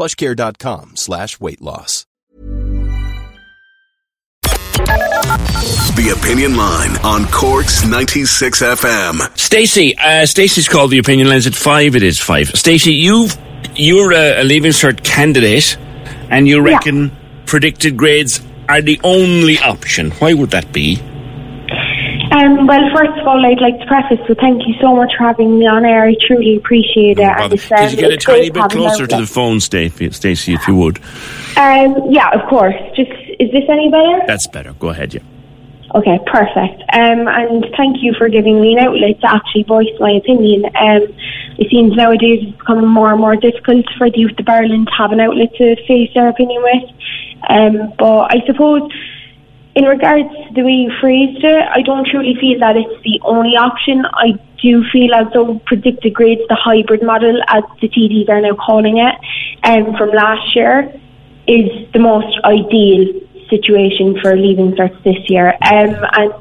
plushcare.com slash weight loss. The Opinion Line on Cork's 96 FM. Stacey, uh, Stacey's called the opinion lines at five. It is five. Stacey, you you're a, a leaving cert candidate, and you reckon predicted grades are the only option. Why would that be? Um, well, first of all, I'd like to preface with thank you so much for having me on air. I truly appreciate it. And um, Could you get a tiny bit closer to the phone, Stacey, Stacey, if you would? Um, yeah, of course. Just is this any better? That's better. Go ahead, yeah. Okay, perfect. Um, and thank you for giving me an outlet to actually voice my opinion. Um, it seems nowadays it's becoming more and more difficult for the youth of Ireland to have an outlet to face their opinion with. Um, but I suppose in regards to the way you phrased it, I don't truly feel that it's the only option. I do feel as though predicted grades, the hybrid model, as the TDs are now calling it, um, from last year, is the most ideal situation for leaving certs this year. Um, and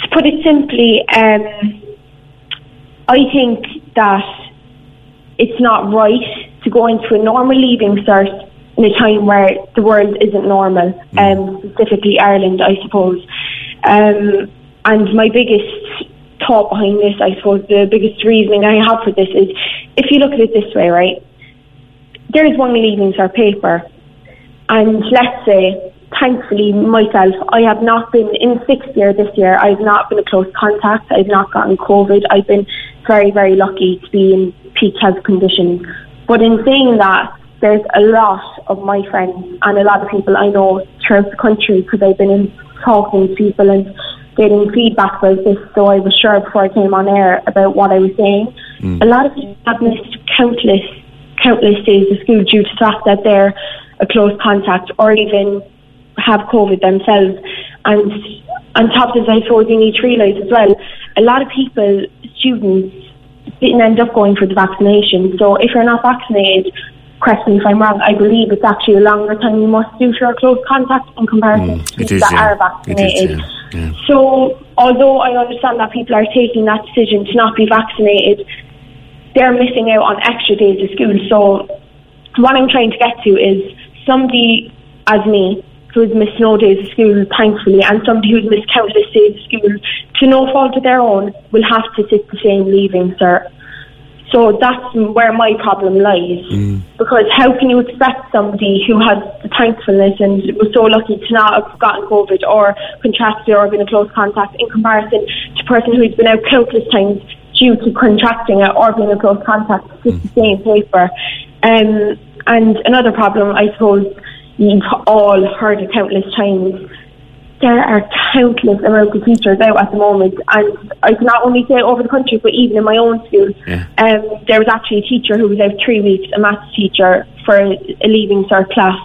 to put it simply, um, I think that it's not right to go into a normal leaving cert in a time where the world isn't normal, um, specifically Ireland, I suppose. Um, and my biggest thought behind this, I suppose, the biggest reasoning I have for this is, if you look at it this way, right, there is one leaving our paper, and let's say, thankfully, myself, I have not been in sixth year this year. I've not been a close contact. I've not gotten COVID. I've been very, very lucky to be in peak health conditions. But in saying that, there's a lot of my friends and a lot of people I know throughout the country because I've been in talking to people and getting feedback about this. So I was sure before I came on air about what I was saying. Mm. A lot of people have missed countless, countless days of school due to the fact that they're a close contact or even have COVID themselves. And on top of this, I suppose you need to realise as well, a lot of people, students, didn't end up going for the vaccination. So if you're not vaccinated, correct me if I'm wrong, I believe it's actually a longer time you must do for a close contact in comparison mm, to it people is, that yeah. are is, vaccinated. yeah, yeah. So although I understand that people are taking that decision to not be vaccinated, they're missing out on extra days of school. So what I'm trying to get to is somebody as me who's missed no days of school, thankfully, and somebody who's missed countless days of school, to no fault of their own, will have to sit the same leaving cert. So that's where my problem lies. Because how can you expect somebody who has the thankfulness and was so lucky to not have gotten COVID or contracted or been in close contact in comparison to a person who's been out countless times due to contracting it or being in close contact with the same paper? Um, and another problem, I suppose, you've all heard it countless times there are countless amounts of teachers out at the moment, and I can not only say over the country, but even in my own school. Yeah. Um, there was actually a teacher who was out three weeks, a maths teacher for a, leaving cert class.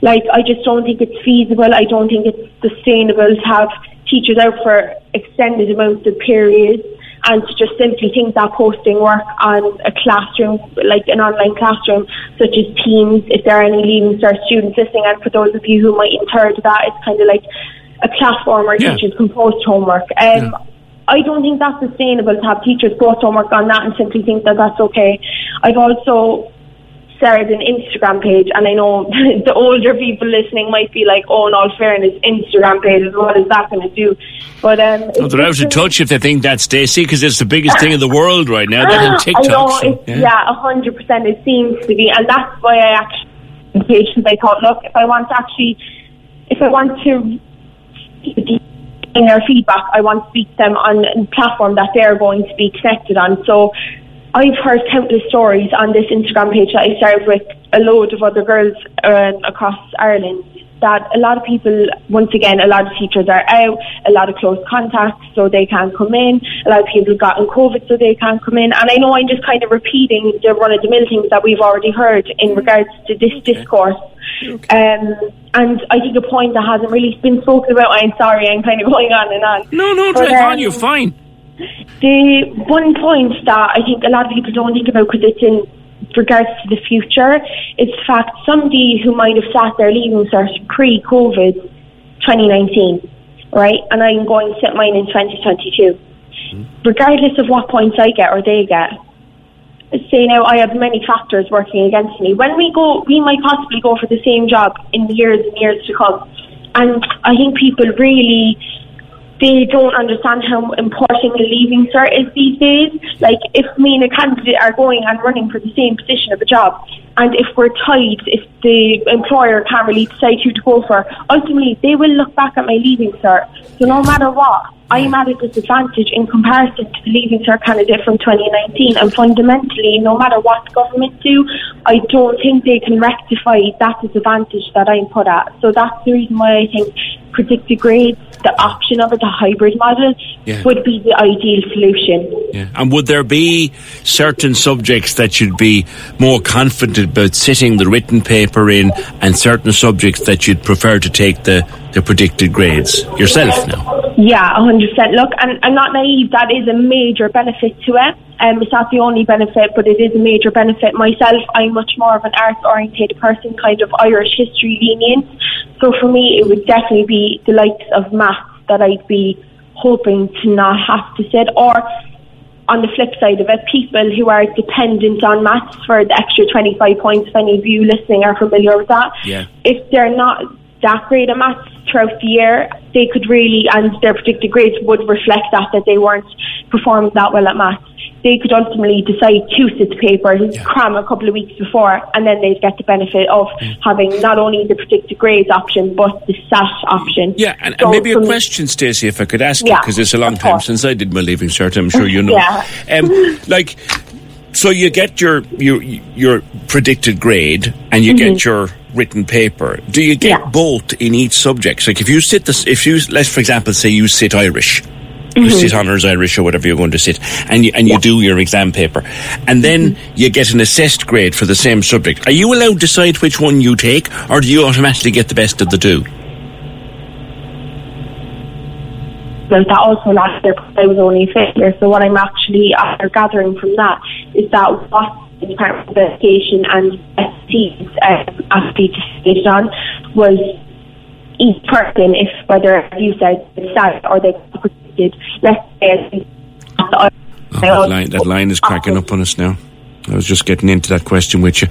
Like, I just don't think it's feasible. I don't think it's sustainable to have teachers out for extended amounts of periods and to just simply think that posting work on a classroom, like an online classroom, such as Teams, if there are any leaving cert students listening, and for those of you who might to that, it's kind of like a platform where Yeah. teachers can post homework. Um, I don't think that's sustainable to have teachers post homework on that and simply think that that's okay. I've also started an Instagram page, and I know the older people listening might be like, "Oh, in all fairness, Instagram pages, what is that going to do?" But um, it's they're out of touch if they think that, Stacey, because it's the biggest thing in the world right now. That and I TikTok. know, so, yeah, a hundred percent. It seems to be, and that's why I actually patients. I thought, look, if I want to actually, if I want to in their feedback, I want to speak to them on a platform that they're going to be connected on. So I've heard countless stories on this Instagram page that I started with a load of other girls uh, across Ireland that a lot of people, once again, a lot of teachers are out, a lot of close contacts, so they can't come in. A lot of people have gotten COVID, so they can't come in. And I know I'm just kind of repeating the run of the mill things that we've already heard in regards to this discourse. Um, and I think a point that hasn't really been spoken about. I'm sorry, I'm kind of going on and on. No, no, But, drive on. um, You're fine. the one point that I think a lot of people don't think about because it's in regards to the future is the fact somebody who might have sat their leaving cert pre-COVID 2019, right, and I'm going to set mine in 2022. Regardless of what points I get or they get, say now I have many factors working against me. When we go, we might possibly go for the same job in years and years to come. And I think people really they don't understand how important the leaving cert is these days. Like, if me and a candidate are going and running for the same position of a job, and if we're tied, if the employer can't really decide who to go for, ultimately they will look back at my leaving cert. So no matter what, I'm at a disadvantage in comparison to the leaving cert candidate from 2019. And fundamentally, no matter what government do, I don't think they can rectify that disadvantage that I'm put at. So that's the reason why I think predicted grades, the option of it, the hybrid model, Yeah. would be the ideal solution. Yeah. And would there be certain subjects that you'd be more confident about sitting the written paper in, and certain subjects that you'd prefer to take the, the predicted grades yourself now? Yeah, 100%. Look, and I'm not naive, that is a major benefit to it. Um, it's not the only benefit, but it is a major benefit. Myself, I'm much more of an arts oriented person, kind of Irish history lenient. So for me, it would definitely be the likes of maths that I'd be hoping to not have to sit, or on the flip side of it, people who are dependent on maths for the extra 25 points, if any of you listening are familiar with that. Yeah. If they're not that great at maths throughout the year, they could really, and their predicted grades would reflect that, that they weren't performing that well at maths. They could ultimately decide to sit the paper, cram a couple of weeks before, and then they'd get the benefit of having not only the predicted grades option, but the SAT option. Yeah, and, So and maybe a question, Stacey, if I could ask you, because it's a long time since I did my leaving cert. I'm sure you know. Yeah. Um, like, so you get your your your predicted grade, and you get your written paper. Do you get Mm-hmm. Yeah. both in each subject? Like, if you sit this, if you let's for example say you sit Irish. You Mm-hmm. sit honours Irish or whatever you're going to sit, and you and you do your exam paper, and then Mm-hmm. you get an assessed grade for the same subject. Are you allowed to decide which one you take, or do you automatically get the best of the two? well, that also last year I was only a failure. So what I'm actually after gathering from that is that what the Department of Education and SEC um, actually decided on was each person, if whether you said it's sat or they let's say. Oh, that, line, that line is cracking up on us now. I was just getting into that question with you.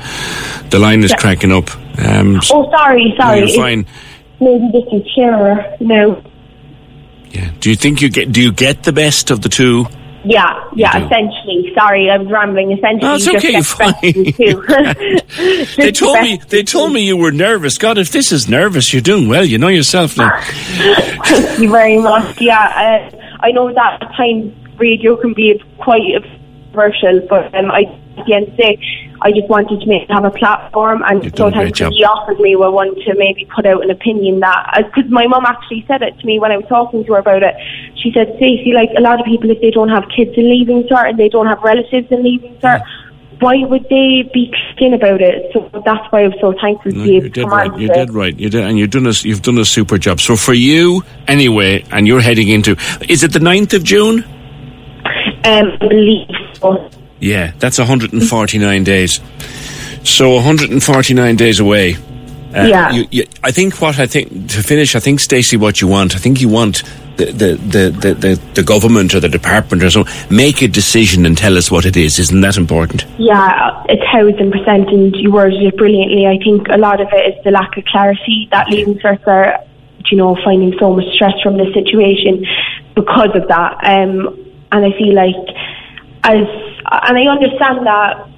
The line is Yeah. cracking up. Um, Oh, sorry, sorry. you're fine. Maybe this is clearer. No. Yeah. Do you think you get? Do you get the best of the two? Yeah, yeah, essentially. Sorry, I was rambling. Essentially, No, it's okay, just you're get the best of the two. They told me. They told me you were nervous. God, if this is nervous, you're doing well. You know yourself now. Thank you very much. Yeah, uh, I know that at times radio can be quite controversial, but um, I, at the end of the day, I just wanted to make, have a platform, and You've done a sometimes he offered me well, one to maybe put out an opinion that because my mum actually said it to me when I was talking to her about it. She said, "Stacey, like a lot of people, if they don't have kids in leaving cert and they don't have relatives in leaving cert." Why would they be thinking about it? So that's why I'm so thankful No, to be you're able to dead come right. It. dead right. You did, and you've done a you've done a super job. So for you, anyway, and you're heading into. Is it the 9th of June? Um, I believe so. Yeah, that's 149 days. So 149 days away. Uh, Yeah. You, you, I think what I think to finish. I think Stacey, what you want. I think you want the the, the, the, the government or the department or so make a decision and tell us what it is. Isn't that important? Yeah, a thousand percent, and you worded it brilliantly. I think a lot of it is the lack of clarity that leaving certs are, you know, finding so much stress from the situation because of that. Um, and I feel like, as and I understand that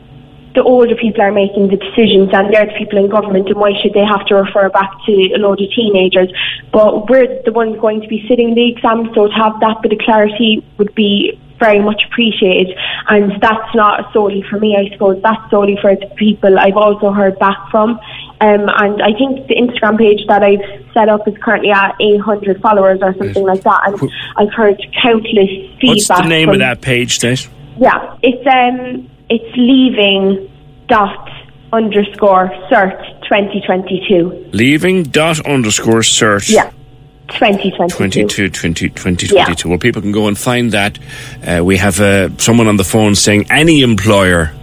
the older people are making the decisions and they're the people in government and why should they have to refer back to a load of teenagers. But we're the ones going to be sitting the exam, so to have that bit of clarity would be very much appreciated. And that's not solely for me, I suppose. That's solely for the people I've also heard back from. Um, and I think the Instagram page that I've set up is currently at 800 followers or something like that. And I've heard countless feedback. What's the name of that page, State? Yeah, it's um, it's leaving dot underscore cert 2022. Leaving dot underscore cert. Yeah. 2022. 22, 20, 2022. Yeah. Well, people can go and find that. Uh, we have uh, someone on the phone saying any employer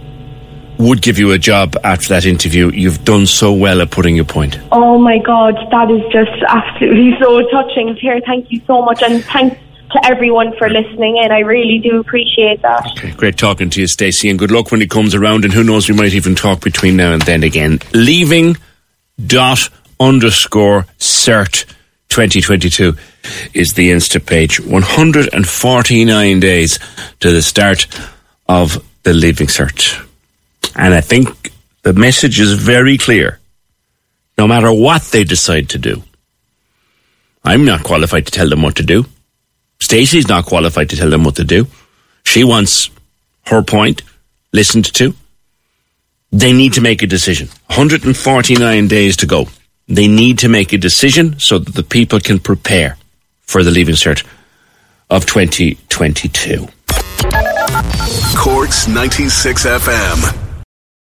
would give you a job after that interview. You've done so well at putting your point. Oh my God, that is just absolutely so touching. Here, thank you so much, and thanks to everyone for listening in. I really do appreciate that. Okay, great talking to you, Stacey, and good luck when it comes around. And who knows, we might even talk between now and then again. Leaving dot underscore cert 2022 is the Insta page. 149 days to the start of the Leaving Cert. And I think the message is very clear. No matter what they decide to do, I'm not qualified to tell them what to do. Stacey's not qualified to tell them what to do. She wants her point listened to. They need to make a decision. 149 days to go. They need to make a decision so that the people can prepare for the Leaving Cert of 2022. Corks 96 FM.